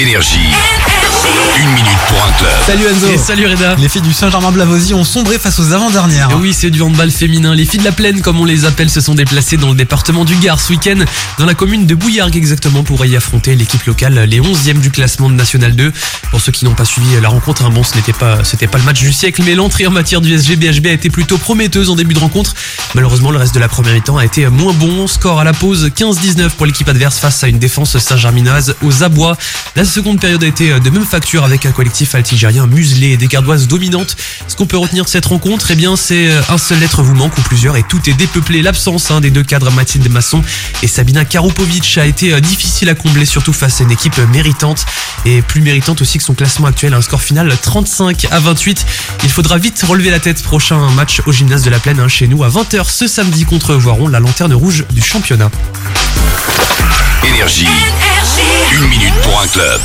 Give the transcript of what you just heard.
Énergie. Salut Enzo Et salut Reda Les filles du Saint-Germain-Blavozy ont sombré face aux avant-dernières. Oui, c'est du handball féminin. Les filles de la plaine, comme on les appelle, se sont déplacées dans le département du Gard ce week-end, dans la commune de Bouillargues exactement, pour y affronter l'équipe locale, les 11e du classement de National 2. Pour ceux qui n'ont pas suivi la rencontre, hein, bon, ce n'était pas, c'était pas le match du siècle, mais l'entrée en matière du SG-BHB a été plutôt prometteuse en début de rencontre. Malheureusement, le reste de la première mi-temps a été moins bon. Score à la pause 15-19 pour l'équipe adverse face à une défense saint-germinoise aux abois. La seconde période a été de même facture avec un collectif altigérien muselé et des gardoises dominantes. Ce qu'on peut retenir de cette rencontre, eh bien, c'est un seul lettre vous manque ou plusieurs et tout est dépeuplé. L'absence hein, des deux cadres Mathilde Masson et Sabina Karupovic a été euh, difficile à combler, surtout face à une équipe méritante et plus méritante aussi que son classement actuel, un score final 35 à 28. Il faudra vite relever la tête. Prochain match au gymnase de la Plaine hein, chez nous à 20h ce samedi contre Voiron, la lanterne rouge du championnat. Énergie. Une minute pour un club.